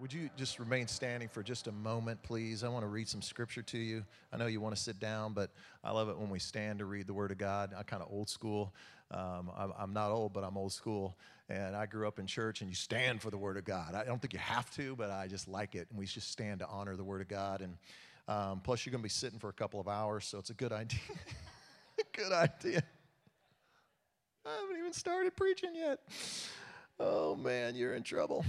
would you just remain standing for just a moment, please? I want to read some scripture to you. I know you want to sit down, but I love it when we stand to read the Word of God. I'm kind of old school. Um, I'm, I'm, not old, but I'm old school. And I grew up in church, and you stand for the Word of God. I don't think you have to, but I just like it. And we just stand to honor the Word of God. And um, plus, you're going to be sitting for a couple of hours, so it's a good idea. good idea. I haven't even started preaching yet. Oh, man, you're in trouble.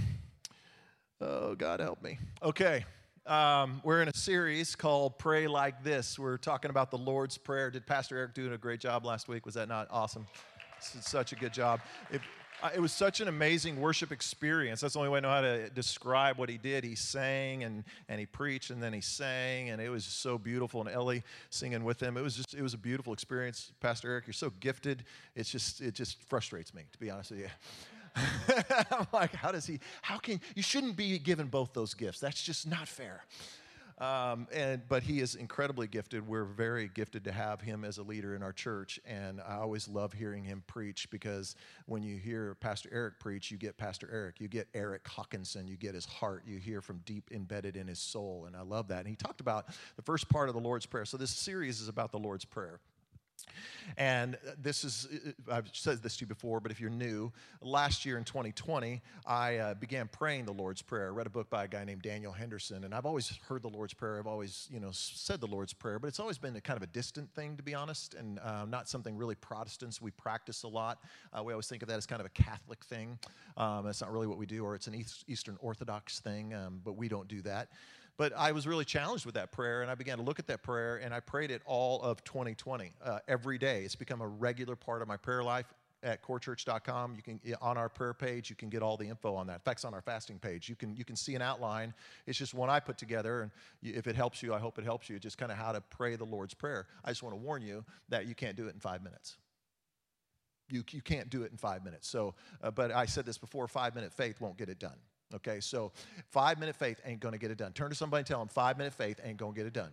Oh, God help me. Okay. Um, we're in a series called Pray Like This. We're talking about the Lord's Prayer. Did Pastor Eric do a great job last week? Was that not awesome? such a good job. It, it was such an amazing worship experience. That's the only way I know how to describe what he did. He sang and, and he preached and then he sang, and it was so beautiful. And Ellie singing with him. It was just it was a beautiful experience. Pastor Eric, you're so gifted. It's just it just frustrates me, to be honest with you. I'm like, how does he, how can, you shouldn't be given both those gifts. That's just not fair. Um, and but he is incredibly gifted. We're very gifted to have him as a leader in our church, and I always love hearing him preach because when you hear Pastor Eric preach, you get Pastor Eric, you get Eric Hawkinson, you get his heart, you hear from deep embedded in his soul, and I love that. And he talked about the first part of the Lord's Prayer. So this series is about the Lord's Prayer. And this is, I've said this to you before, but if you're new, last year in 2020, I uh, began praying the Lord's Prayer. I read a book by a guy named Daniel Henderson, and I've always heard the Lord's Prayer. I've always, you know, said the Lord's Prayer, but it's always been a kind of a distant thing, to be honest, and uh, not something really Protestants we practice a lot. Uh, we always think of that as kind of a Catholic thing. Um, that's not really what we do, or it's an Eastern Orthodox thing, um, but we don't do that. But I was really challenged with that prayer, and I began to look at that prayer, and I prayed it all of 2020, uh, every day. It's become a regular part of my prayer life at corechurch.com. You can on our prayer page, you can get all the info on that. In fact, it's on our fasting page. You can you can see an outline. It's just one I put together, and if it helps you, I hope it helps you. Just kind of how to pray the Lord's prayer. I just want to warn you that you can't do it in five minutes. You you can't do it in five minutes. So, uh, but I said this before: five minute faith won't get it done. Okay, so five minute faith ain't gonna get it done. Turn to somebody and tell them five minute faith ain't gonna get it done.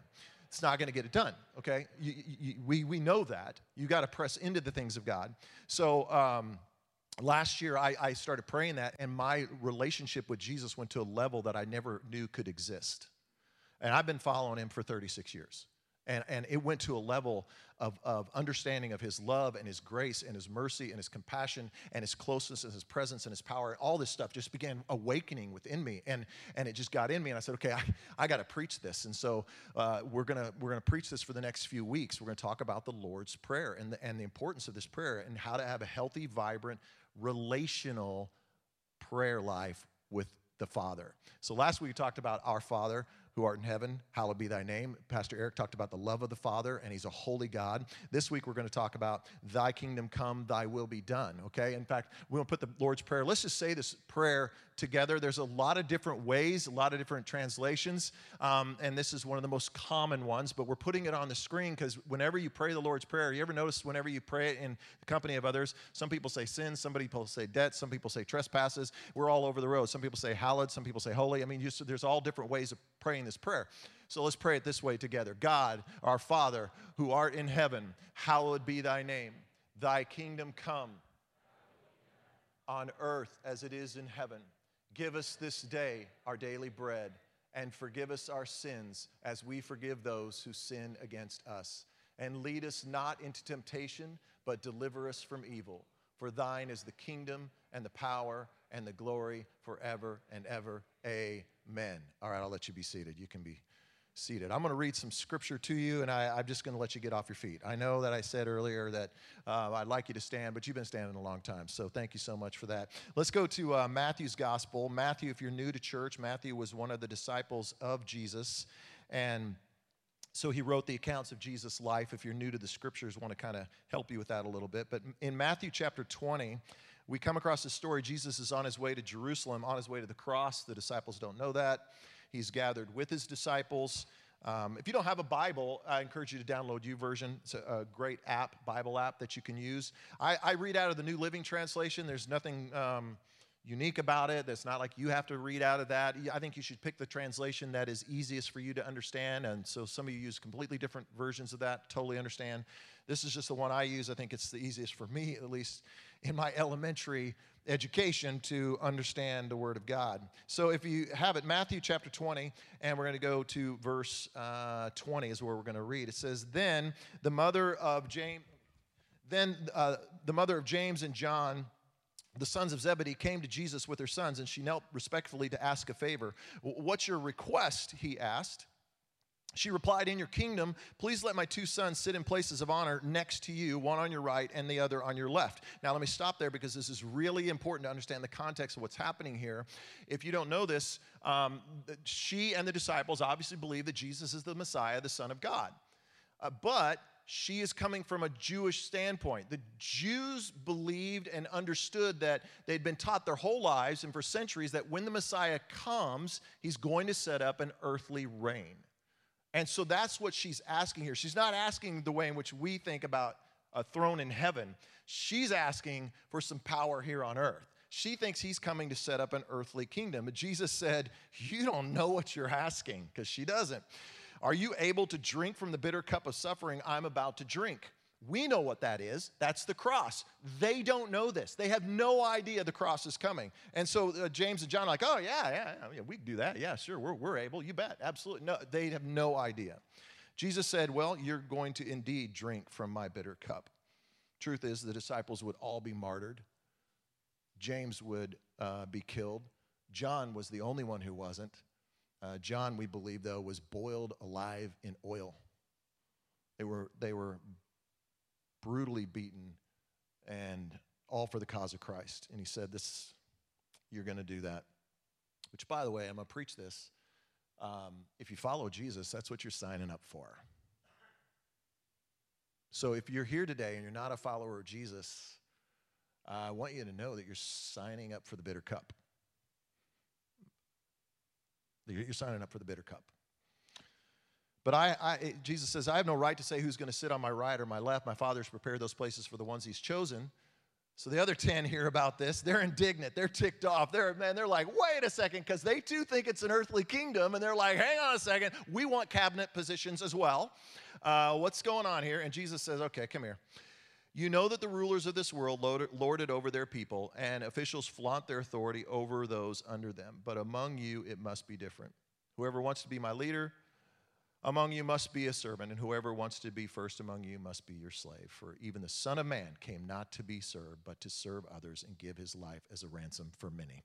It's not gonna get it done, okay? You, you, we, we know that. You gotta press into the things of God. So, um, last year I, I started praying that, and my relationship with Jesus went to a level that I never knew could exist. And I've been following him for 36 years. And, and it went to a level of, of understanding of his love and his grace and his mercy and his compassion and his closeness and his presence and his power. All this stuff just began awakening within me. And, and it just got in me. And I said, okay, I, I got to preach this. And so uh, we're going to we're gonna preach this for the next few weeks. We're going to talk about the Lord's Prayer and the, and the importance of this prayer and how to have a healthy, vibrant, relational prayer life with the Father. So last week we talked about our Father who art in heaven, hallowed be thy name. Pastor Eric talked about the love of the Father, and he's a holy God. This week we're going to talk about thy kingdom come, thy will be done, okay? In fact, going to put the Lord's Prayer. Let's just say this prayer together. There's a lot of different ways, a lot of different translations, um, and this is one of the most common ones, but we're putting it on the screen because whenever you pray the Lord's Prayer, you ever notice whenever you pray it in the company of others, some people say sin, some people say debt, some people say trespasses. We're all over the road. Some people say hallowed, some people say holy. I mean, just, there's all different ways of praying this prayer. So let's pray it this way together God, our Father, who art in heaven, hallowed be thy name. Thy kingdom come on earth as it is in heaven. Give us this day our daily bread, and forgive us our sins as we forgive those who sin against us. And lead us not into temptation, but deliver us from evil. For thine is the kingdom and the power and the glory forever and ever. Amen. All right, I'll let you be seated. You can be seated. I'm going to read some scripture to you, and I, am just going to let you get off your feet. I know that I said earlier that uh, I'd like you to stand, but you've been standing a long time, so thank you so much for that. Let's go to uh, Matthew's gospel. Matthew, if you're new to church, Matthew was one of the disciples of Jesus, and so he wrote the accounts of Jesus' life. If you're new to the scriptures, want to kind of help you with that a little bit. But in Matthew chapter 20, we come across this story. Jesus is on his way to Jerusalem, on his way to the cross. The disciples don't know that. He's gathered with his disciples. Um, if you don't have a Bible, I encourage you to download YouVersion. It's a, a great app, Bible app that you can use. I, I, read out of the New Living Translation. There's nothing um, unique about it. It's not like you have to read out of that. I think you should pick the translation that is easiest for you to understand. And so some of you use completely different versions of that. Totally understand. This is just the one I use. I think it's the easiest for me, at least in my elementary education to understand the Word of God. So if you have it, Matthew chapter 20, and we're going to go to verse uh, 20 is where we're going to read. It says, Then the mother of James, then uh, the mother of James and John the sons of Zebedee came to Jesus with her sons, and she knelt respectfully to ask a favor. What's your request? He asked. She replied, In your kingdom, please let my two sons sit in places of honor next to you, one on your right and the other on your left. Now, let me stop there because this is really important to understand the context of what's happening here. If you don't know this, um, she and the disciples obviously believe that Jesus is the Messiah, the Son of God. Uh, but she is coming from a Jewish standpoint. The Jews believed and understood that they'd been taught their whole lives and for centuries that when the Messiah comes, he's going to set up an earthly reign. And so that's what she's asking here. She's not asking the way in which we think about a throne in heaven. She's asking for some power here on earth. She thinks he's coming to set up an earthly kingdom. But Jesus said, You don't know what you're asking, because she doesn't. Are you able to drink from the bitter cup of suffering I'm about to drink? We know what that is. That's the cross. They don't know this. They have no idea the cross is coming. And so uh, James and John are like, oh, yeah, yeah, yeah, we can do that. Yeah, sure, we're, we're able. You bet. Absolutely. No, they have no idea. Jesus said, well, you're going to indeed drink from my bitter cup. Truth is, the disciples would all be martyred. James would uh, be killed. John was the only one who wasn't. Uh, John, we believe, though, was boiled alive in oil. They were, they were brutally beaten, and all for the cause of Christ. And he said, This, you're going to do that. Which, by the way, I'm going to preach this. Um, if you follow Jesus, that's what you're signing up for. So if you're here today and you're not a follower of Jesus, I want you to know that you're signing up for the bitter cup. You're signing up for the bitter cup. But I, I, Jesus says, I have no right to say who's going to sit on my right or my left. My Father's prepared those places for the ones He's chosen. So the other 10 hear about this. They're indignant. They're ticked off. They're, man, they're like, wait a second, because they too think it's an earthly kingdom. And they're like, hang on a second. We want cabinet positions as well. Uh, what's going on here? And Jesus says, okay, come here. You know that the rulers of this world lord it over their people, and officials flaunt their authority over those under them. But among you, it must be different. Whoever wants to be my leader among you must be a servant, and whoever wants to be first among you must be your slave. For even the Son of Man came not to be served, but to serve others and give his life as a ransom for many.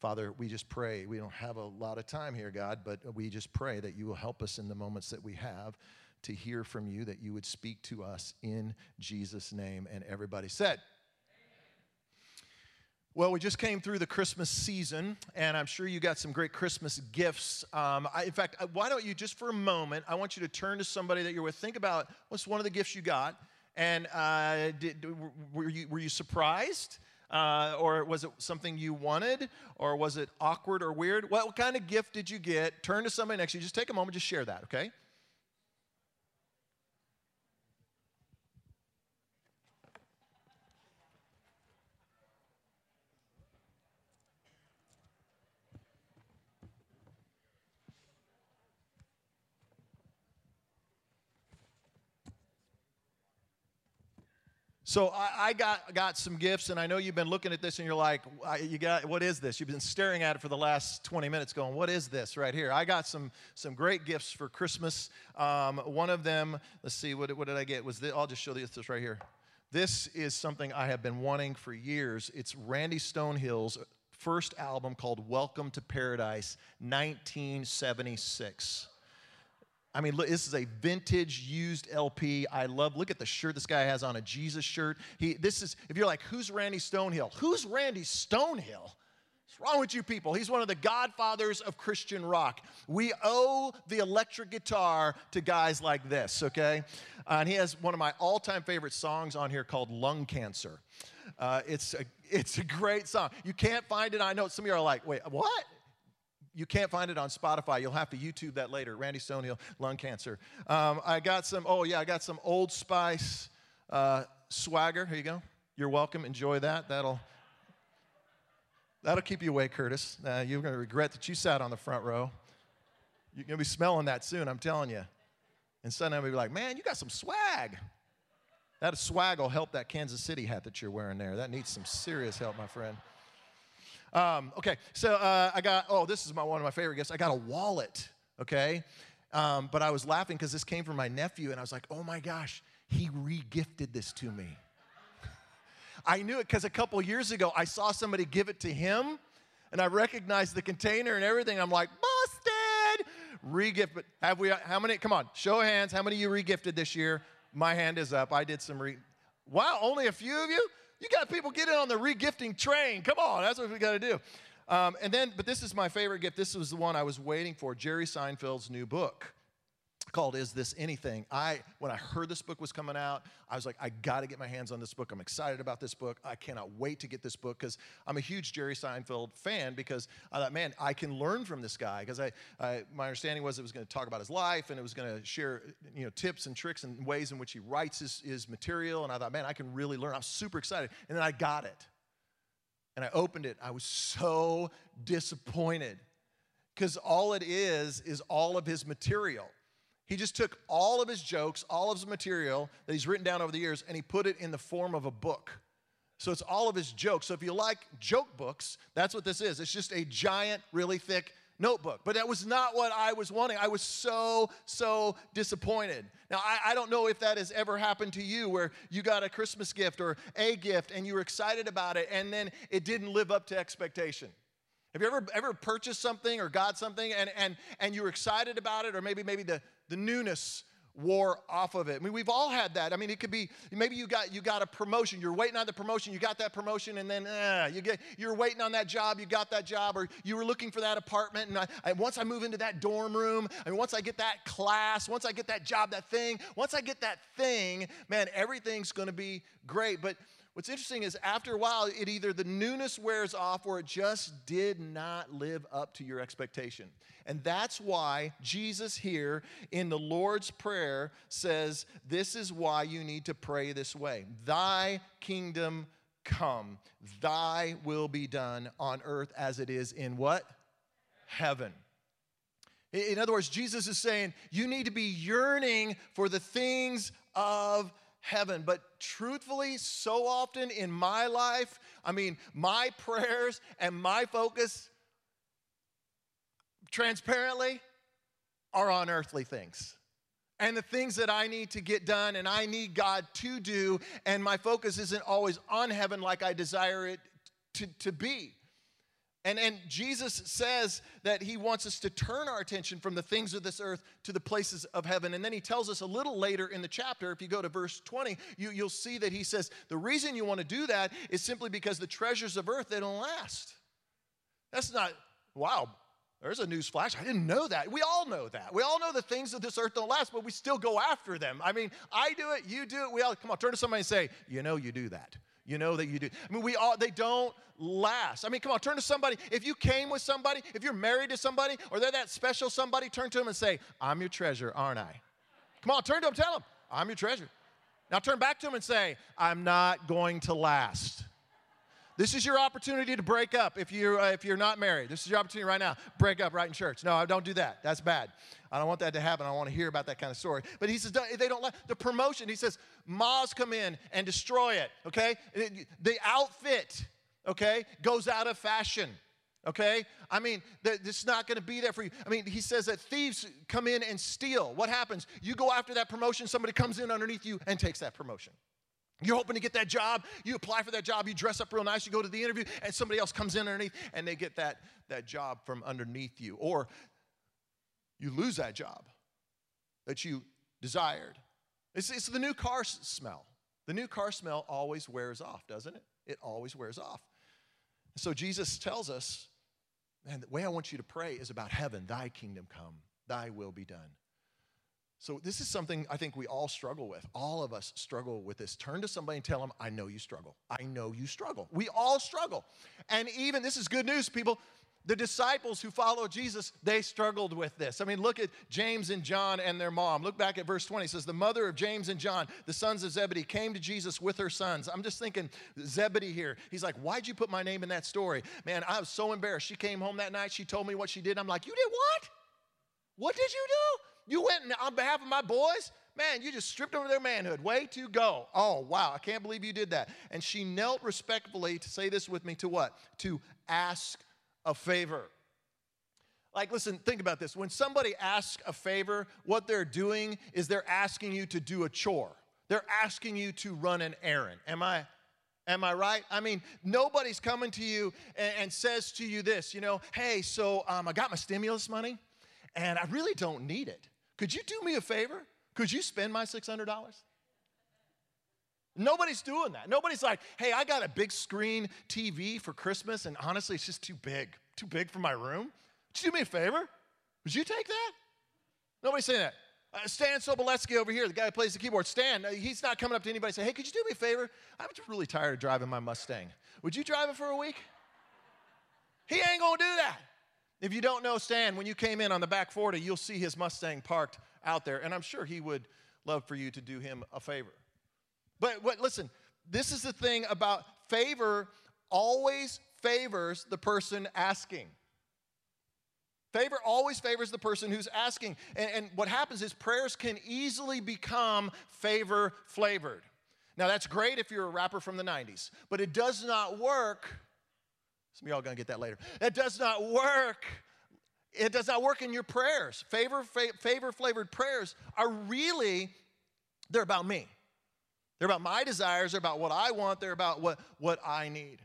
Father, we just pray. We don't have a lot of time here, God, but we just pray that you will help us in the moments that we have to hear from you, that you would speak to us in Jesus' name. And everybody said, well, we just came through the Christmas season, and I'm sure you got some great Christmas gifts. Um, I, in fact, why don't you, just for a moment, I want you to turn to somebody that you're with. Think about what's one of the gifts you got, and uh, did, were, you, were you surprised? Uh, or was it something you wanted? Or was it awkward or weird? What, what kind of gift did you get? Turn to somebody next to you. Just take a moment, just share that, okay? So I, I, got got some gifts, and I know you've been looking at this, and you're like, "You got what is this?" You've been staring at it for the last 20 minutes, going, "What is this right here?" I got some some great gifts for Christmas. Um, one of them, let's see, what, what did I get? Was this, I'll just show you this right here. This is something I have been wanting for years. It's Randy Stonehill's first album called "Welcome to Paradise," 1976. I mean, look, this is a vintage used LP. I love. Look at the shirt this guy has on a Jesus shirt. He, this is. If you're like, who's Randy Stonehill? Who's Randy Stonehill? What's wrong with you people? He's one of the godfathers of Christian rock. We owe the electric guitar to guys like this. Okay, uh, and he has one of my all-time favorite songs on here called "Lung Cancer." Uh, it's a it's a great song. You can't find it. I know some of you are like, wait, what? You can't find it on Spotify. You'll have to YouTube that later. Randy Stonehill, lung cancer. Um, I got some, oh yeah, I got some Old Spice uh, swagger. Here you go. You're welcome. Enjoy that. That'll, that'll keep you awake, Curtis. Uh, you're going to regret that you sat on the front row. You're going to be smelling that soon, I'm telling you. And suddenly I'll be like, man, you got some swag. That swag will help that Kansas City hat that you're wearing there. That needs some serious help, my friend. Um, okay, so uh, I got, oh, this is my, one of my favorite gifts. I got a wallet, okay? Um, but I was laughing because this came from my nephew, and I was like, oh my gosh, he re-gifted this to me. I knew it because a couple years ago I saw somebody give it to him, and I recognized the container and everything. I'm like, busted! Regift, but have we, how many, come on, show of hands, how many of you regifted this year? My hand is up. I did some re, wow, only a few of you? You got people getting on the regifting train. Come on, that's what we got to do. Um, and then, but this is my favorite gift. This was the one I was waiting for Jerry Seinfeld's new book called Is This Anything? I when I heard this book was coming out, I was like, I got to get my hands on this book. I'm excited about this book. I cannot wait to get this book because I'm a huge Jerry Seinfeld fan because I thought, man, I can learn from this guy because I, I, my understanding was it was going to talk about his life and it was going to share you know tips and tricks and ways in which he writes his, his material. And I thought, man, I can really learn. I was super excited. And then I got it. And I opened it. I was so disappointed because all it is is all of his material. He just took all of his jokes, all of his material that he's written down over the years, and he put it in the form of a book. So it's all of his jokes. So if you like joke books, that's what this is. It's just a giant, really thick notebook. But that was not what I was wanting. I was so, so disappointed. Now, I, I, don't know if that has ever happened to you where you got a Christmas gift or a gift and you were excited about it and then it didn't live up to expectation. Have you ever ever purchased something or got something and and and you were excited about it, or maybe maybe the the newness wore off of it. I mean, we've all had that. I mean, it could be maybe you got you got a promotion. You're waiting on the promotion. You got that promotion, and then eh, you get you're waiting on that job. You got that job, or you were looking for that apartment. And I, I, once I move into that dorm room, I mean, once I get that class, once I get that job, that thing, once I get that thing, man, everything's going to be great. But What's interesting is after a while, it either the newness wears off or it just did not live up to your expectation. And that's why Jesus here in the Lord's Prayer says, This is why you need to pray this way Thy kingdom come, thy will be done on earth as it is in what? Heaven. In other words, Jesus is saying, You need to be yearning for the things of heaven. But truthfully, so often in my life, I mean, my prayers and my focus, transparently, are on earthly things. And the things that I need to get done and I need God to do, and my focus isn't always on heaven like I desire it to, to be. And, and Jesus says that he wants us to turn our attention from the things of this earth to the places of heaven. And then he tells us a little later in the chapter, if you go to verse 20, you, you'll see that he says, the reason you want to do that is simply because the treasures of earth, they don't last. That's not, wow, there's a news flash. I didn't know that. We all know that. We all know the things of this earth don't last, but we still go after them. I mean, I do it, you do it, we all, come on, turn to somebody and say, you know you do that. You know that you do. I mean, we all, they don't last. I mean, come on, turn to somebody. If you came with somebody, if you're married to somebody, or they're that special somebody, turn to them and say, I'm your treasure, aren't I? Come on, turn to them, tell them, I'm your treasure. Now turn back to them and say, I'm not going to last. This is your opportunity to break up if you're, uh, if you're not married. This is your opportunity right now. Break up right in church. No, don't do that. That's bad. I don't want that to happen. I want to hear about that kind of story. But he says, they don't like the promotion. He says, moths come in and destroy it, okay? The outfit, okay, goes out of fashion. Okay? I mean, that it's not going to be there for you. I mean, he says that thieves come in and steal. What happens? You go after that promotion, somebody comes in underneath you and takes that promotion. You're hoping to get that job. You apply for that job. You dress up real nice. You go to the interview, and somebody else comes in underneath, and they get that, that job from underneath you. Or you lose that job that you desired. It's, it's the new car smell. The new car smell always wears off, doesn't it? It always wears off. So Jesus tells us, and the way I want you to pray is about heaven. Thy kingdom come, thy will be done. So, this is something I think we all struggle with. All of us struggle with this. Turn to somebody and tell them, I know you struggle. I know you struggle. We all struggle. And even, this is good news, people. The disciples who followed Jesus, they struggled with this. I mean, look at James and John and their mom. Look back at verse 20. It says, The mother of James and John, the sons of Zebedee, came to Jesus with her sons. I'm just thinking, Zebedee here. He's like, Why'd you put my name in that story? Man, I was so embarrassed. She came home that night. She told me what she did. I'm like, You did what? What did you do? You went on behalf of my boys? Man, you just stripped over their manhood. Way to go. Oh, wow. I can't believe you did that. And she knelt respectfully to say this with me to what? To ask a favor. Like, listen, think about this. When somebody asks a favor, what they're doing is they're asking you to do a chore. They're asking you to run an errand. Am I Am I right? I mean, nobody's coming to you and, and says to you this, you know, hey, so um, I got my stimulus money and I really don't need it. Could you do me a favor? Could you spend my $600? Nobody's doing that. Nobody's like, hey, I got a big screen TV for Christmas, and honestly, it's just too big, too big for my room. Would you do me a favor? Would you take that? Nobody's saying that. Uh, Stan Sobolewski over here, the guy who plays the keyboard, Stan, uh, he's not coming up to anybody and say, hey, could you do me a favor? I'm just really tired of driving my Mustang. Would you drive it for a week? He ain't gonna do that. If you don't know Stan, when you came in on the back 40, you'll see his Mustang parked out there, and I'm sure he would love for you to do him a favor. But, but listen, this is the thing about favor always favors the person asking. Favor always favors the person who's asking. And, and, what happens is prayers can easily become favor flavored. Now, that's great if you're a rapper from the 90s, but it does not work. Some of y'all gonna get that later. It does not work. It does not work in your prayers. Favor, fa- favor flavored prayers are really, they're about me. They're about my desires, they're about what I want, they're about what, what I need.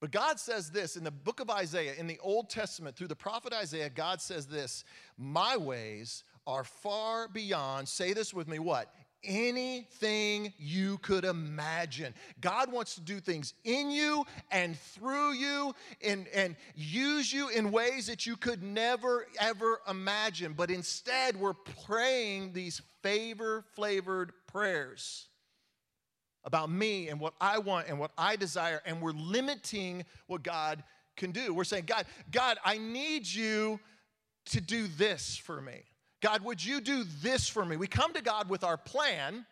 But God says this in the book of Isaiah, in the Old Testament, through the prophet Isaiah, God says this My ways are far beyond, say this with me, what? Anything you could imagine. God wants to do things in you and through you and, and use you in ways that you could never, ever imagine. But instead, we're praying these favor flavored prayers about me and what I want and what I desire, and we're limiting what God can do. We're saying, God, God, I need you to do this for me. God, would you do this for me? We come to God with our plan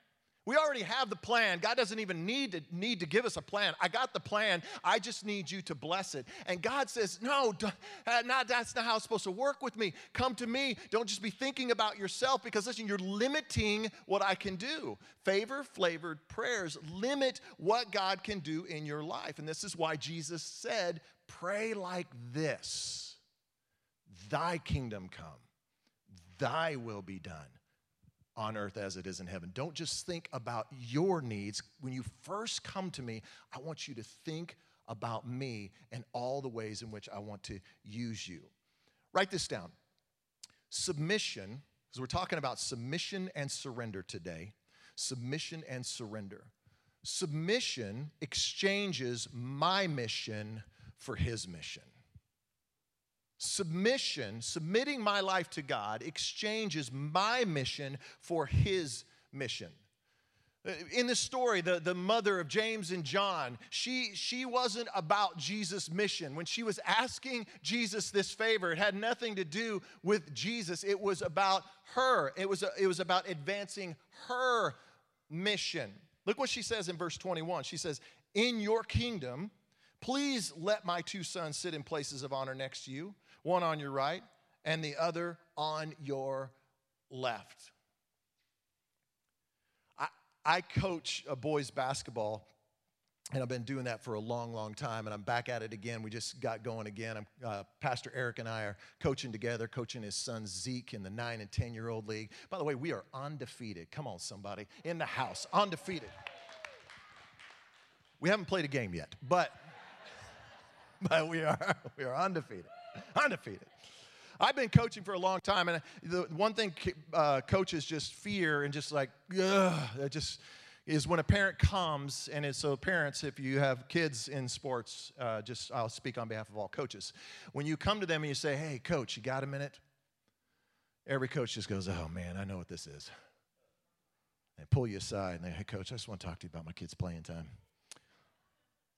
we already have the plan. God doesn't even need to, need to give us a plan. I got the plan. I just need you to bless it. And God says, No, uh, not, that's not how it's supposed to work with me. Come to me. Don't just be thinking about yourself because, listen, you're limiting what I can do. Favor flavored prayers limit what God can do in your life. And this is why Jesus said, Pray like this Thy kingdom come, thy will be done on earth as it is in heaven. Don't just think about your needs. When you first come to me, I want you to think about me and all the ways in which I want to use you. Write this down. Submission, because we're talking about submission and surrender today. Submission and surrender. Submission exchanges my mission for his mission. Submission, submitting my life to God, exchanges my mission for his mission. In the story, the, the mother of James and John, she, she wasn't about Jesus' mission. When she was asking Jesus this favor, it had nothing to do with Jesus. It was about her, it was, it was about advancing her mission. Look what she says in verse 21. She says, In your kingdom, please let my two sons sit in places of honor next to you one on your right and the other on your left. I, I coach a boys basketball and I've been doing that for a long, long time, and I'm back at it again. We just got going again. Uh, Pastor Eric and I are coaching together, coaching his son Zeke in the nine and 10 year old league. By the way, we are undefeated. Come on, somebody, in the house, undefeated. We haven't played a game yet, but, but we, are, we are undefeated. undefeated. I've been coaching for a long time, and the one thing uh, coaches just fear and just like, ugh, it just is when a parent comes, and it's so parents, if you have kids in sports, uh, just I'll speak on behalf of all coaches. When you come to them and you say, "Hey, coach, you got a minute?" Every coach just goes, "Oh man, I know what this is." They pull you aside and they, "Hey, coach, I just want to talk to you about my kids' playing time."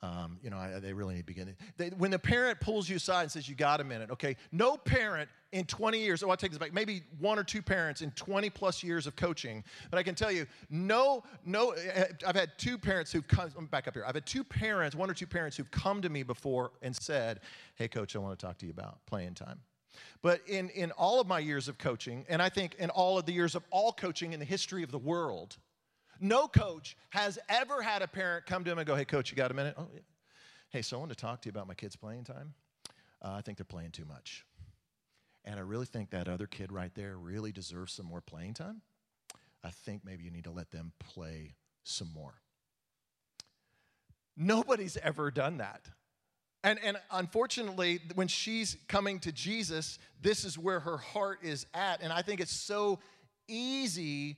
Um, you know, I, they really need to begin. They, when the parent pulls you aside and says, You got a minute, okay? No parent in 20 years, oh, I'll take this back, maybe one or two parents in 20 plus years of coaching, but I can tell you, no, no, I've had two parents who've come, me back up here. I've had two parents, one or two parents who've come to me before and said, Hey, coach, I want to talk to you about playing time. But in, in all of my years of coaching, and I think in all of the years of all coaching in the history of the world, no coach has ever had a parent come to him and go, Hey, coach, you got a minute? Oh, yeah. Hey, so I want to talk to you about my kids' playing time. Uh, I think they're playing too much. And I really think that other kid right there really deserves some more playing time. I think maybe you need to let them play some more. Nobody's ever done that. And, and unfortunately, when she's coming to Jesus, this is where her heart is at. And I think it's so easy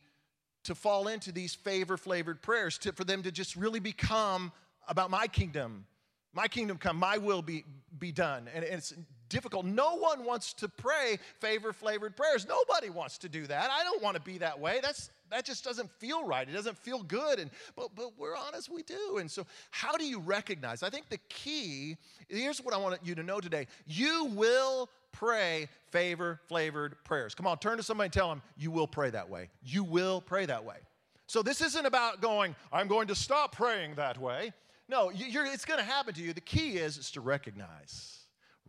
to fall into these favor flavored prayers, to, for them to just really become about my kingdom. My kingdom come, my will be, be done. And it's difficult. No one wants to pray favor flavored prayers. Nobody wants to do that. I don't want to be that way. That's that just doesn't feel right. It doesn't feel good. And but but we're honest, we do. And so how do you recognize? I think the key, here's what I want you to know today. You will pray favor flavored prayers. Come on, turn to somebody and tell them you will pray that way. You will pray that way. So this isn't about going, I'm going to stop praying that way. No, it's going to happen to you. The key is, is to recognize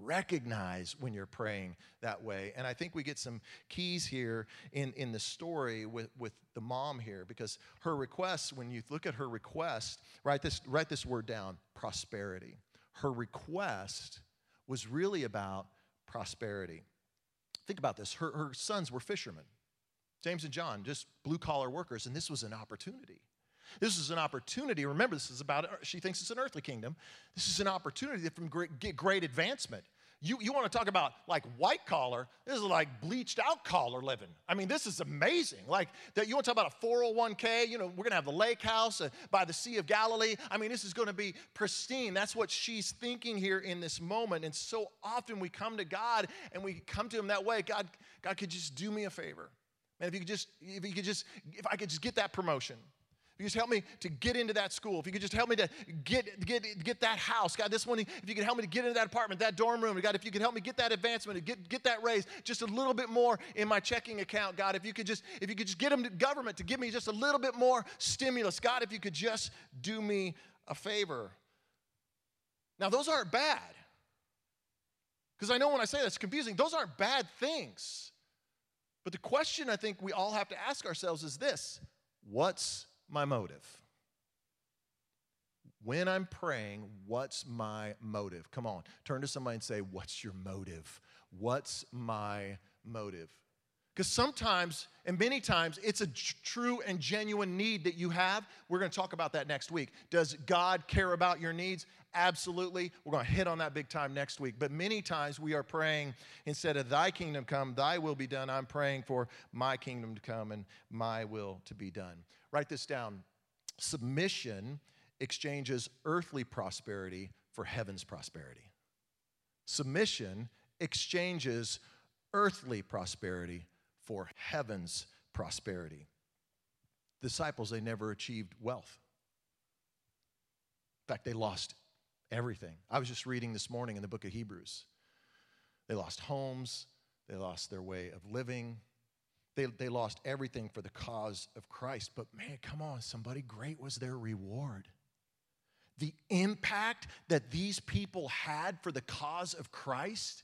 recognize when you're praying that way. And I think we get some keys here in, in the story with, with the mom here because her request, when you look at her request, write this, write this word down prosperity. Her request was really about prosperity. Think about this her, her sons were fishermen, James and John, just blue collar workers, and this was an opportunity. This is an opportunity. Remember, this is about, she thinks it's an earthly kingdom. This is an opportunity from get great advancement. You, you want to talk about like white collar, this is like bleached out collar living. I mean, this is amazing. Like that you want to talk about a 401k, you know, we're to have the lake house uh, by the Sea of Galilee. I mean, this is to be pristine. That's what she's thinking here in this moment. And so often we come to God and we come to him that way. God, God could just do me a favor. Man, if you could just, if you could just, if I could just get that promotion you just help me to get into that school, if you could just help me to get, get, get that house, God, this one, if you could help me to get into that apartment, that dorm room, God, if you could help me get that advancement, get, get that raise, just a little bit more in my checking account, God, if you could just, if you could just get them to government to give me just a little bit more stimulus, God, if you could just do me a favor. Now, those aren't bad. Because I know when I say that's confusing, those aren't bad things. But the question I think we all have to ask ourselves is this. What's my motive? When I'm praying, what's my motive? Come on, turn to somebody and say, What's your motive? What's my motive? Because sometimes, and many times, it's a true and genuine need that you have. We're going to talk about that next week. Does God care about your needs? Absolutely. We're going to hit on that big time next week. But many times we are praying instead of thy kingdom come, thy will be done, I'm praying for my kingdom to come and my will to be done. Write this down. Submission exchanges earthly prosperity for heaven's prosperity. Submission exchanges earthly prosperity for heaven's prosperity. Disciples, they never achieved wealth. In fact, they lost everything. I was just reading this morning in the book of Hebrews. They lost homes, they lost their way of living, they, they lost everything for the cause of Christ. But man, come on, somebody, great was their reward. The impact that these people had for the cause of Christ.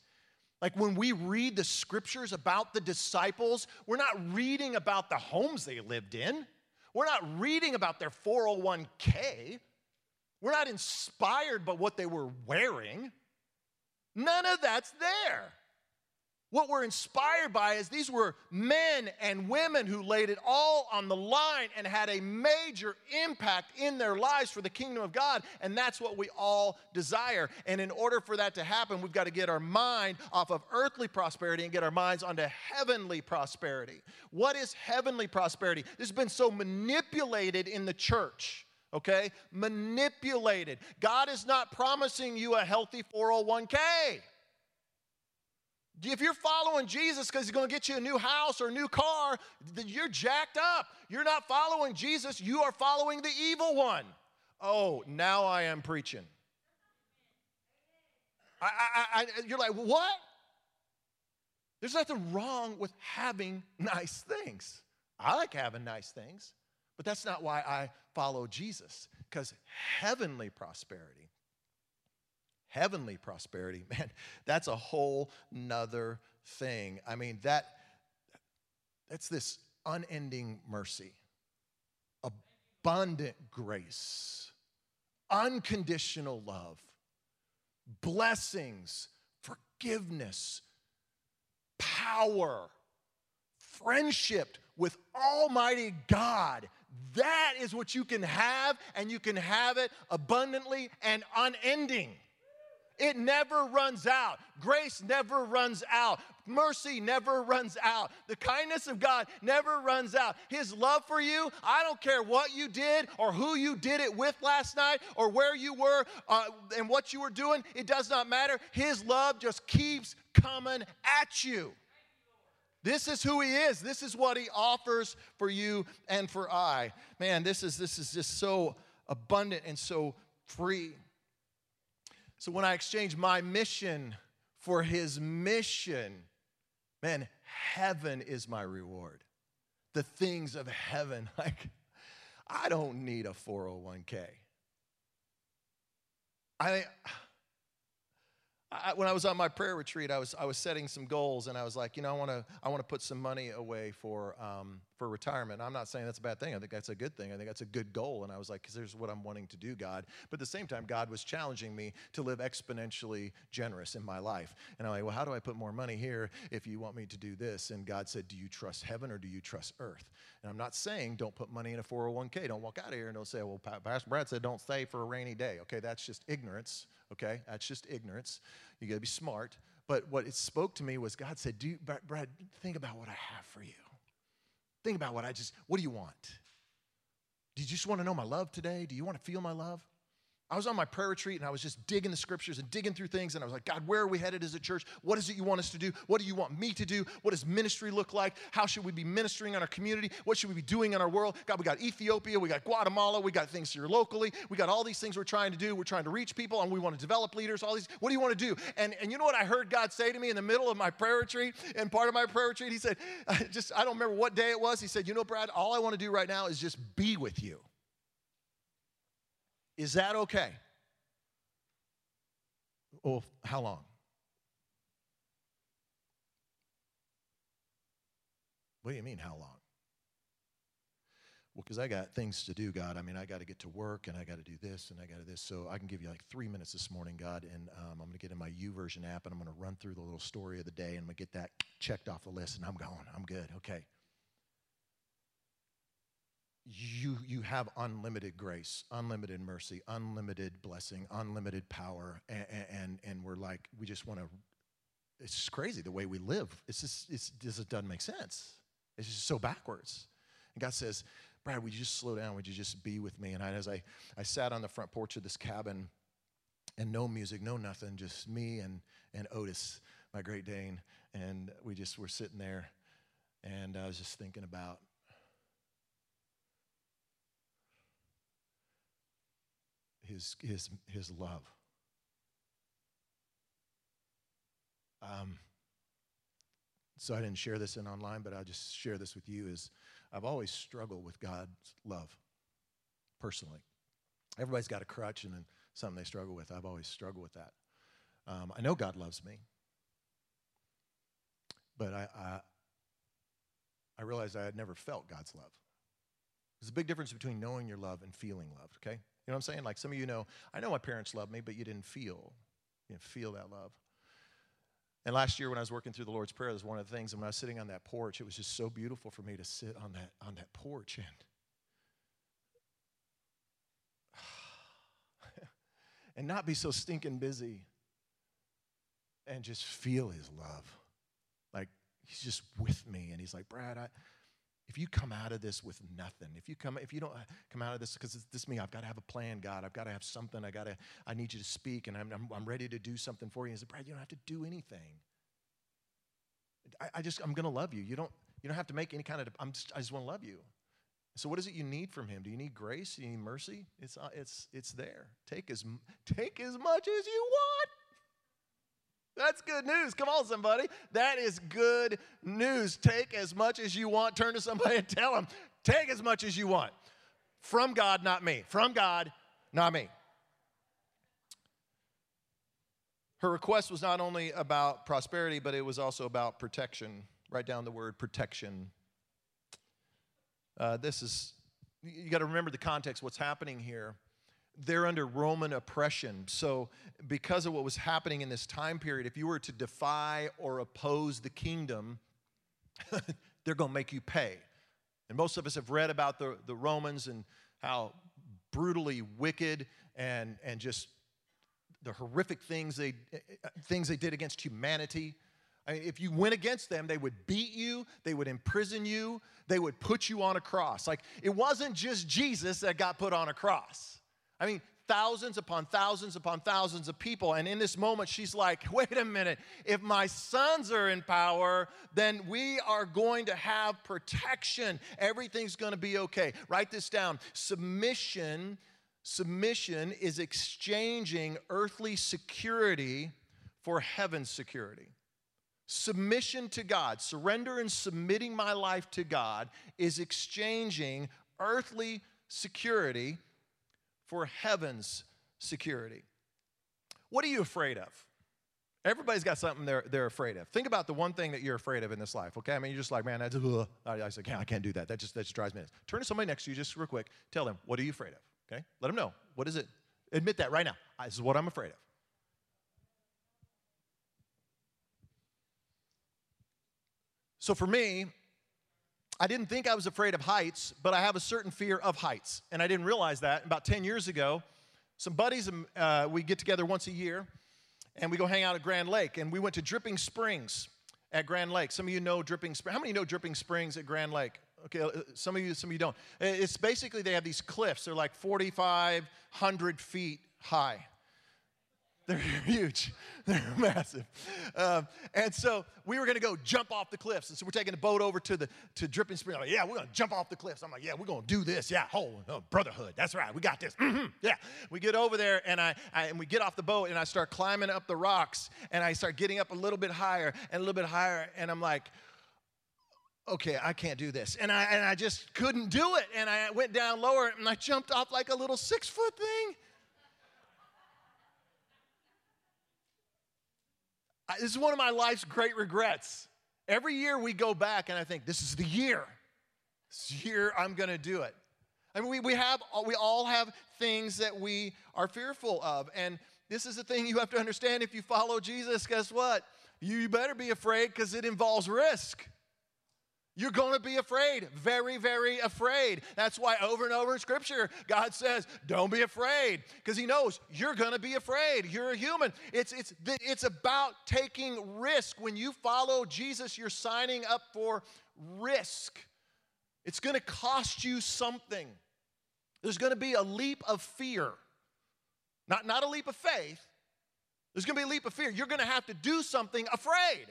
Like when we read the scriptures about the disciples, we're not reading about the homes they lived in. We're not reading about their 401k. We're not inspired by what they were wearing. None of that's there. What we're inspired by is these were men and women who laid it all on the line and had a major impact in their lives for the kingdom of God. And that's what we all desire. And in order for that to happen, we've got to get our mind off of earthly prosperity and get our minds onto heavenly prosperity. What is heavenly prosperity? This has been so manipulated in the church okay? Manipulated. God is not promising you a healthy 401k. If you're following Jesus because he's going to get you a new house or a new car, then you're jacked up. You're not following Jesus, you are following the evil one. Oh, now I am preaching. I, I, I, you're like, what? There's nothing wrong with having nice things. I like having nice things, but that's not why I follow Jesus, because heavenly prosperity heavenly prosperity, man, that's a whole nother thing. I mean, that that's this unending mercy, abundant grace, unconditional love, blessings, forgiveness, power, friendship with Almighty God. That is what you can have, and you can have it abundantly and unending. It never runs out. Grace never runs out. Mercy never runs out. The kindness of God never runs out. His love for you, I don't care what you did or who you did it with last night or where you were uh, and what you were doing, it does not matter. His love just keeps coming at you. This is who he is. This is what he offers for you and for I. Man, this is this is just so abundant and so free. So when I exchange my mission for his mission, man, heaven is my reward. The things of heaven, like, I don't need a 401k. I, I, when I was on my prayer retreat, I was I was setting some goals, and I was like, you know, I want to I want to put some money away for um, for retirement. I'm not saying that's a bad thing. I think that's a good thing. I think that's a good goal. And I was like, because there's what I'm wanting to do, God. But at the same time, God was challenging me to live exponentially generous in my life. And I'm like, well, how do I put more money here if you want me to do this? And God said, do you trust heaven or do you trust earth? And I'm not saying don't put money in a 401k. Don't walk out of here and don't say, well, Pastor Brad said don't stay for a rainy day. Okay, that's just ignorance. Okay, that's just ignorance. You got to be smart. But what it spoke to me was God said, do, Brad, think about what I have for you. Think about what I just, what do you want? Do you just want to know my love today? Do you want to feel my love? I was on my prayer retreat and I was just digging the scriptures and digging through things. And I was like, God, where are we headed as a church? What is it you want us to do? What do you want me to do? What does ministry look like? How should we be ministering in our community? What should we be doing in our world? God, we got Ethiopia, we got Guatemala, we got things here locally. We got all these things we're trying to do. We're trying to reach people and we want to develop leaders, all these. What do you want to do? And, and you know what I heard God say to me in the middle of my prayer retreat? And part of my prayer retreat, He said, just, I don't remember what day it was. He said, You know, Brad, all I want to do right now is just be with you. Is that okay? Well, how long? What do you mean, how long? Well, because I got things to do, God. I mean, I got to get to work and I got to do this and I got to this. So I can give you like three minutes this morning, God, and um, I'm going to get in my YouVersion app and I'm going to run through the little story of the day and I'm going to get that checked off the list and I'm going. I'm good. Okay you, you have unlimited grace, unlimited mercy, unlimited blessing, unlimited power. And, and, and we're like, we just want to, it's crazy the way we live. It's just, it's, it doesn't make sense. It's just so backwards. And God says, Brad, would you just slow down? Would you just be with me? And I, as I, I sat on the front porch of this cabin and no music, no nothing, just me and, and Otis, my Great Dane. And we just were sitting there. And I was just thinking about his, his, his love. Um, so I didn't share this in online, but I'll just share this with you is I've always struggled with God's love personally. Everybody's got a crutch and something they struggle with. I've always struggled with that. Um, I know God loves me, but I, I, I realized I had never felt God's love. There's a big difference between knowing your love and feeling loved, okay? You know what I'm saying? Like some of you know, I know my parents love me, but you didn't feel, you didn't feel that love. And last year when I was working through the Lord's Prayer, that was one of the things. And when I was sitting on that porch, it was just so beautiful for me to sit on that on that porch and and not be so stinking busy and just feel his love. Like he's just with me and he's like, Brad, I if you come out of this with nothing, if you come, if you don't come out of this because this me, I've got to have a plan, God. I've got to have something. I got to, I need you to speak, and I'm, I'm, I'm ready to do something for you. He said, Brad, you don't have to do anything. I, I just, I'm going to love you. You don't, you don't have to make any kind of. I'm just, I just want to love you. So, what is it you need from Him? Do you need grace? Do you need mercy? It's, uh, it's, it's there. Take as, take as much as you want. That's good news. Come on, somebody. That is good news. Take as much as you want. Turn to somebody and tell them, take as much as you want. From God, not me. From God, not me. Her request was not only about prosperity, but it was also about protection. Write down the word protection. Uh, this is, you got to remember the context, what's happening here. They're under Roman oppression. So, because of what was happening in this time period, if you were to defy or oppose the kingdom, they're going to make you pay. And most of us have read about the, the Romans and how brutally wicked and, and just the horrific things they, things they did against humanity. I mean, if you went against them, they would beat you, they would imprison you, they would put you on a cross. Like, it wasn't just Jesus that got put on a cross. I mean, thousands upon thousands upon thousands of people. And in this moment, she's like, wait a minute, if my sons are in power, then we are going to have protection. Everything's going to be okay. Write this down. Submission, submission is exchanging earthly security for heaven's security. Submission to God, surrender and submitting my life to God is exchanging earthly security for heaven's security. What are you afraid of? Everybody's got something they're, they're afraid of. Think about the one thing that you're afraid of in this life, okay? I mean, you're just like, man, that's, ugh. I, I said, I can't do that. That just, that just drives me nuts. Turn to somebody next to you just real quick. Tell them, what are you afraid of, okay? Let them know. What is it? Admit that right now. This is what I'm afraid of. So for me, I didn't think I was afraid of heights, but I have a certain fear of heights. And I didn't realize that. About 10 years ago, some buddies, um, uh, we get together once a year and we go hang out at Grand Lake. And we went to Dripping Springs at Grand Lake. Some of you know Dripping Springs. How many know Dripping Springs at Grand Lake? Okay, uh, some of you, some of you don't. It's basically they have these cliffs. They're like 4,500 feet high. They're huge. They're massive. Um, and so we were going to go jump off the cliffs. And so we're taking a boat over to the to Dripping Spring. I'm like, yeah, we're going to jump off the cliffs. I'm like, yeah, we're going to do this. Yeah, whole oh, brotherhood. That's right. We got this. Mm-hmm. Yeah. We get over there and I, I and we get off the boat and I start climbing up the rocks and I start getting up a little bit higher and a little bit higher and I'm like, okay, I can't do this. And I, and I just couldn't do it. And I went down lower and I jumped off like a little six foot thing. This is one of my life's great regrets. Every year we go back and I think, this is the year. This year I'm going to do it. I mean, we, we, have, we all have things that we are fearful of. And this is the thing you have to understand if you follow Jesus, guess what? You better be afraid because it involves risk. You're going to be afraid, very, very afraid. That's why over and over in Scripture, God says, Don't be afraid, because He knows you're going to be afraid. You're a human. It's, it's, it's about taking risk. When you follow Jesus, you're signing up for risk. It's going to cost you something. There's going to be a leap of fear, not, not a leap of faith. There's going to be a leap of fear. You're going to have to do something afraid.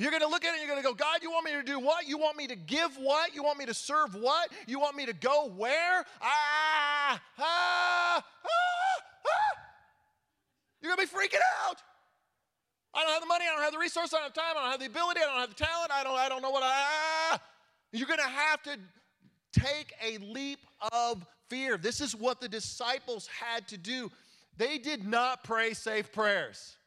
You're going to look at it and you're going to go, God, you want me to do what? You want me to give what? You want me to serve what? You want me to go where? Ah, ah, ah, ah. You're going to be freaking out. I don't have the money, I don't have the resources, I don't have time, I don't have the ability, I don't have the talent, I don't, I don't know what I. Ah. You're going to have to take a leap of fear. This is what the disciples had to do. They did not pray safe prayers.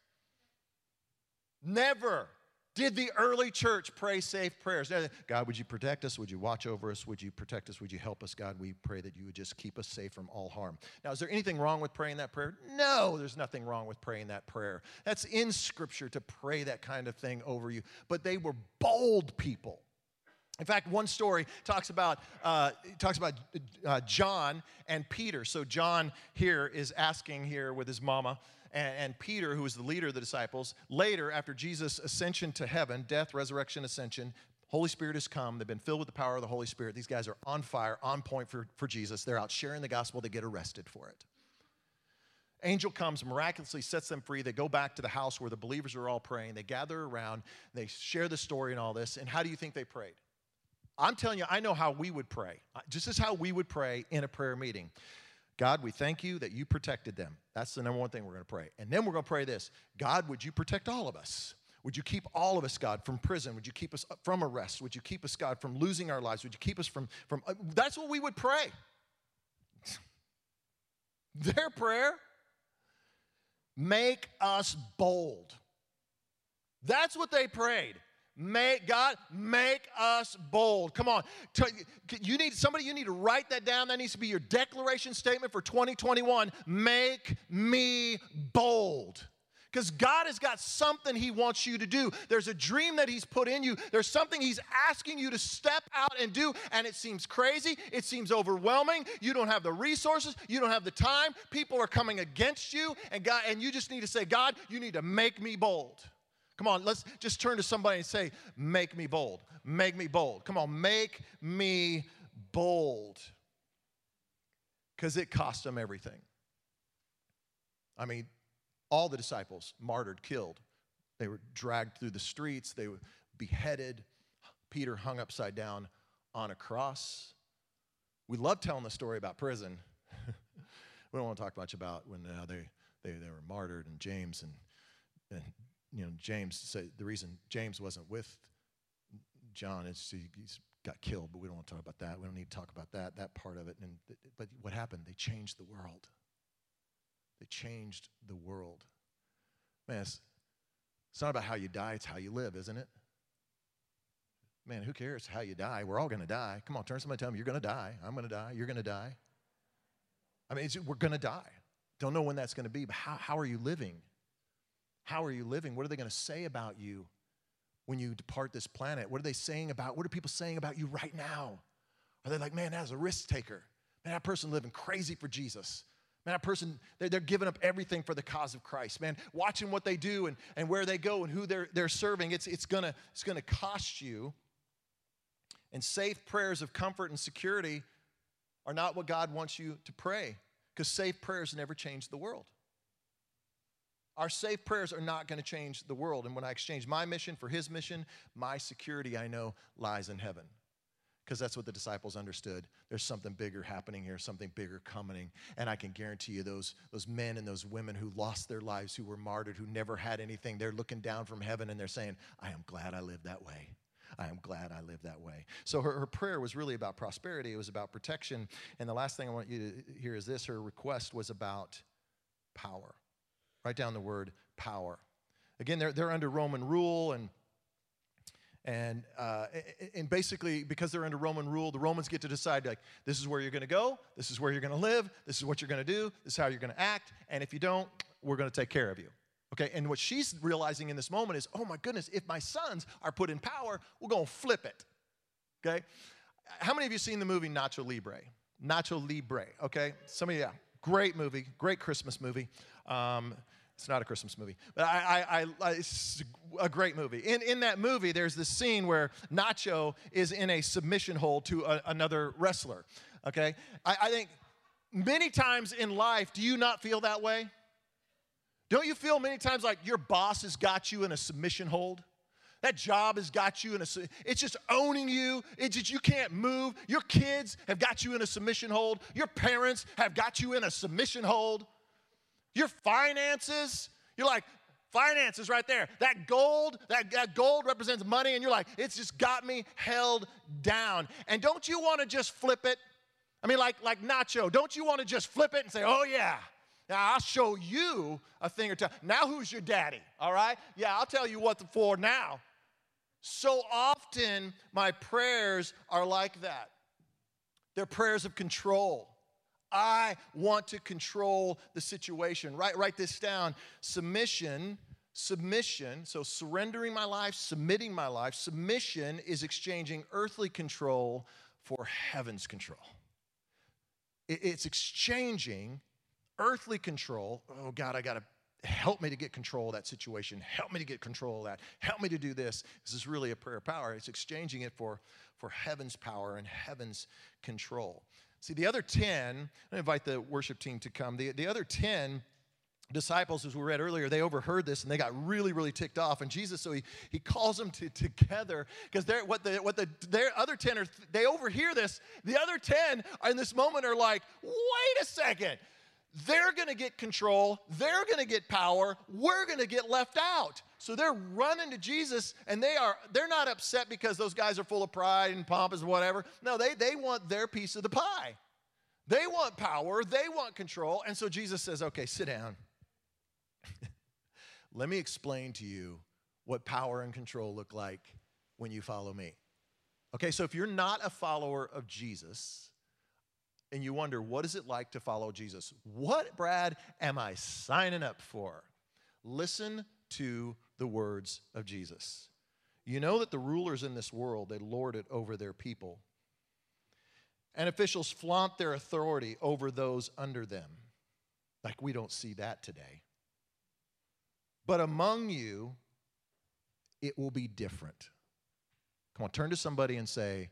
Never. Did the early church pray safe prayers? God, would you protect us? Would you watch over us? Would you protect us? Would you help us? God, we pray that you would just keep us safe from all harm. Now, is there anything wrong with praying that prayer? No, there's nothing wrong with praying that prayer. That's in Scripture to pray that kind of thing over you. But they were bold people. In fact, one story talks about uh, talks about uh, John and Peter. So John here is asking here with his mama and, and Peter, who was the leader of the disciples, later, after Jesus' ascension to heaven, death, resurrection, ascension, Holy Spirit has come. They've been filled with the power of the Holy Spirit. These guys are on fire, on point for, for Jesus. They're out sharing the gospel. They get arrested for it. Angel comes, miraculously sets them free. They go back to the house where the believers are all praying. They gather around. They share the story and all this. And how do you think they prayed? I'm telling you, I know how we would pray. This is how we would pray in a prayer meeting. God, we thank you that you protected them. That's the number one thing we're going to pray. And then we're going to pray this God, would you protect all of us? Would you keep all of us, God, from prison? Would you keep us from arrest? Would you keep us, God, from losing our lives? Would you keep us from, from uh, that's what we would pray. Their prayer. Make us bold. That's what they prayed. Make God make us bold. Come on. You need somebody you need to write that down. That needs to be your declaration statement for 2021. Make me bold. Because God has got something He wants you to do. There's a dream that He's put in you. There's something He's asking you to step out and do. And it seems crazy. It seems overwhelming. You don't have the resources. You don't have the time. People are coming against you. And God, and you just need to say, God, you need to make me bold. Come on, let's just turn to somebody and say, Make me bold. Make me bold. Come on, make me bold. Because it cost them everything. I mean, all the disciples martyred, killed. They were dragged through the streets, they were beheaded. Peter hung upside down on a cross. We love telling the story about prison. we don't want to talk much about when uh, they, they, they were martyred and James and, and you know, James said the reason James wasn't with John is he, he's got killed, but we don't want to talk about that. We don't need to talk about that, that part of it. And, but what happened? They changed the world. They changed the world. Man, it's, it's not about how you die, it's how you live, isn't it? Man, who cares how you die? We're all going to die. Come on, turn somebody tell me you're going to die. I'm going to die. You're going to die. I mean, we're going to die. Don't know when that's going to be, but how, how are you living? How are you living? What are they going to say about you when you depart this planet? What are they saying about, what are people saying about you right now? Are they like, man, that was a risk taker? Man, that person living crazy for Jesus. Man, that person, they're, they're giving up everything for the cause of Christ. Man, watching what they do and, and where they go and who they're, they're serving, it's, it's gonna, it's gonna cost you. And safe prayers of comfort and security are not what God wants you to pray because safe prayers never change the world. Our safe prayers are not going to change the world. And when I exchange my mission for his mission, my security, I know, lies in heaven. Because that's what the disciples understood. There's something bigger happening here, something bigger coming. And I can guarantee you, those, those men and those women who lost their lives, who were martyred, who never had anything, they're looking down from heaven and they're saying, I am glad I lived that way. I am glad I lived that way. So her, her prayer was really about prosperity, it was about protection. And the last thing I want you to hear is this her request was about power. Write down the word power. Again, they're, they're under Roman rule and and, uh, and basically, because they're under Roman rule, the Romans get to decide, like, this is where you're going to go, this is where you're going to live, this is what you're going to do, this is how you're going to act, and if you don't, we're going to take care of you. Okay, and what she's realizing in this moment is, oh my goodness, if my sons are put in power, we're going to flip it. Okay, how many of you seen the movie Nacho Libre? Nacho Libre, okay? Some of you, yeah. Great movie, great Christmas movie. Um, it's not a Christmas movie, but I, I, I, it's a great movie. In, in that movie, there's this scene where Nacho is in a submission hold to a, another wrestler. Okay? I, I think many times in life, do you not feel that way? Don't you feel many times like your boss has got you in a submission hold? That job has got you in a, it's just owning you. It's just, you can't move. Your kids have got you in a submission hold. Your parents have got you in a submission hold. Your finances, you're like, finances right there. That gold, that, that gold represents money, and you're like, it's just got me held down. And don't you want to just flip it? I mean, like, like Nacho, don't you want to just flip it and say, oh yeah, now I'll show you a thing or two. Now who's your daddy? All right? Yeah, I'll tell you what for now. So often my prayers are like that. They're prayers of control. I want to control the situation. Write, write this down. Submission, submission, so surrendering my life, submitting my life, submission is exchanging earthly control for heaven's control. It's exchanging earthly control. Oh, God, I got to help me to get control of that situation. Help me to get control of that. Help me to do this. This is really a prayer of power. It's exchanging it for, for heaven's power and heaven's control. See, the other 10, I invite the worship team to come. The, the other 10 disciples, as we read earlier, they overheard this and they got really, really ticked off. And Jesus, so he, he calls them to, together because they're what the what the their other 10 are they overhear this. The other 10 in this moment are like, wait a second. They're gonna get control, they're gonna get power, we're gonna get left out. So they're running to Jesus and they are they're not upset because those guys are full of pride and pompous and whatever. No, they, they want their piece of the pie. They want power, they want control. And so Jesus says, okay, sit down. let me explain to you what power and control look like when you follow me. Okay, so if you're not a follower of Jesus and you wonder, what is it like to follow Jesus? What, Brad, am I signing up for? Listen to the words of Jesus. You know that the rulers in this world, they lord it over their people. And officials flaunt their authority over those under them. Like we don't see that today. But among you, it will be different. Come on, turn to somebody and say,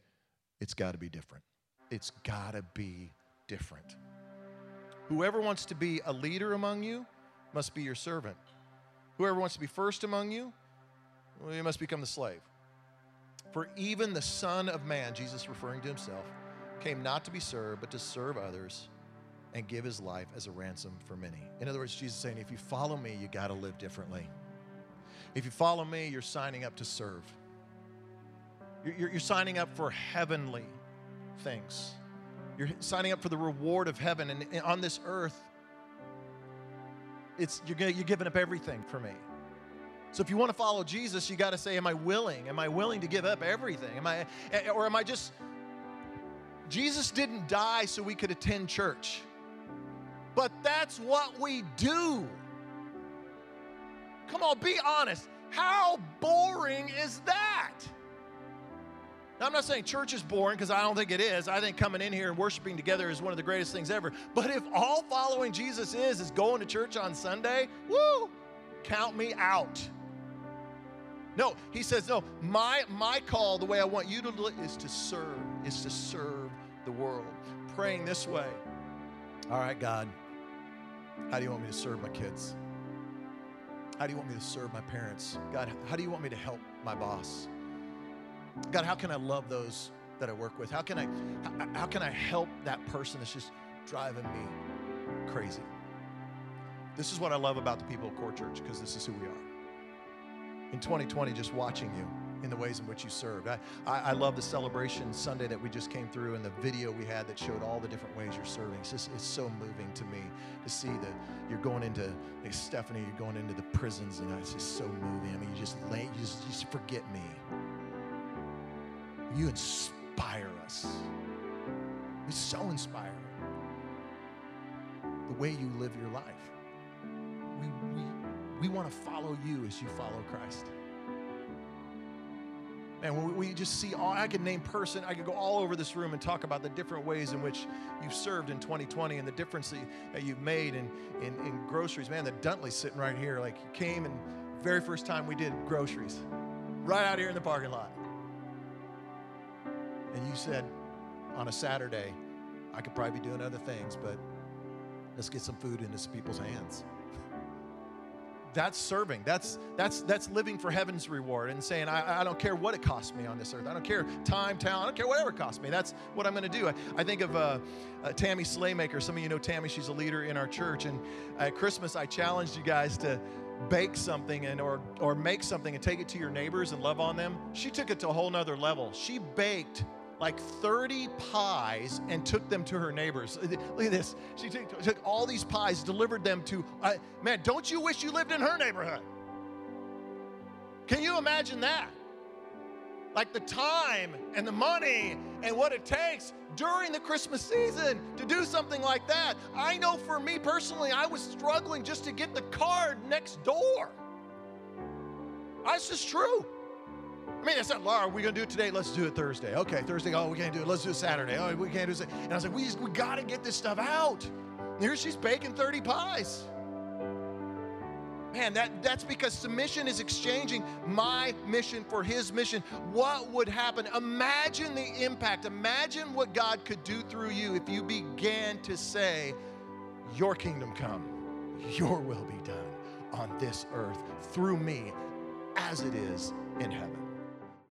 It's got to be different. It's got to be different. Whoever wants to be a leader among you must be your servant. Whoever wants to be first among you, well, you must become the slave. For even the Son of Man, Jesus referring to himself, came not to be served, but to serve others and give his life as a ransom for many. In other words, Jesus saying, if you follow me, you got to live differently. If you follow me, you're signing up to serve. You're, you're, signing up for heavenly things. You're signing up for the reward of heaven. And on this earth, it's, you're, you're giving up everything for me. So if you want to follow Jesus, you got to say, Am I willing? Am I willing to give up everything? Am I, or am I just. Jesus didn't die so we could attend church, but that's what we do. Come on, be honest. How boring is that? Now, I'm not saying church is boring because I don't think it is. I think coming in here and worshiping together is one of the greatest things ever. But if all following Jesus is is going to church on Sunday, woo, count me out. No, he says, no, my my call, the way I want you to live is to serve, is to serve the world. Praying this way. All right, God, how do you want me to serve my kids? How do you want me to serve my parents? God, how do you want me to help my boss? God, how can I love those that I work with? How can I how can I help that person that's just driving me crazy? This is what I love about the people of Core Church because this is who we are. In 2020, just watching you in the ways in which you served. I, I, I, love the celebration Sunday that we just came through and the video we had that showed all the different ways you're serving. It's just it's so moving to me to see that you're going into like Stephanie, you're going into the prisons, and it's just so moving. I mean, you just lay, you just, you just forget me. You inspire us. It's so inspiring. The way you live your life. We, we, we want to follow you as you follow Christ. And we just see all, I could name person, I could go all over this room and talk about the different ways in which you've served in 2020 and the difference that, you, that you've made in, in, in, groceries. Man, the Duntley's sitting right here. Like, came and very first time we did groceries, right out here in the parking lot. And you said on a Saturday, I could probably be doing other things, but let's get some food into some people's hands that's serving. That's that's that's living for heaven's reward and saying, I, I don't care what it costs me on this earth. I don't care time, talent. I don't care whatever it costs me. That's what I'm going to do. I, I think of uh, uh, Tammy Slaymaker. Some of you know Tammy. She's a leader in our church. And at Christmas, I challenged you guys to bake something and or or make something and take it to your neighbors and love on them. She took it to a whole nother level. She baked like 30 pies and took them to her neighbors. Look at this. She took, took all these pies, delivered them to, uh, man, don't you wish you lived in her neighborhood? Can you imagine that? Like the time and the money and what it takes during the Christmas season to do something like that. I know for me personally, I was struggling just to get the card next door. That's just true. I mean, I said, Laura, we're going to do it today. Let's do it Thursday. Okay, Thursday. Oh, we can't do it. Let's do it Saturday. Oh, we can't do it. And I was like, we, we got to get this stuff out. And here she's baking 30 pies. Man, that, that's because submission is exchanging my mission for his mission. What would happen? Imagine the impact. Imagine what God could do through you if you began to say, Your kingdom come, your will be done on this earth through me as it is in heaven.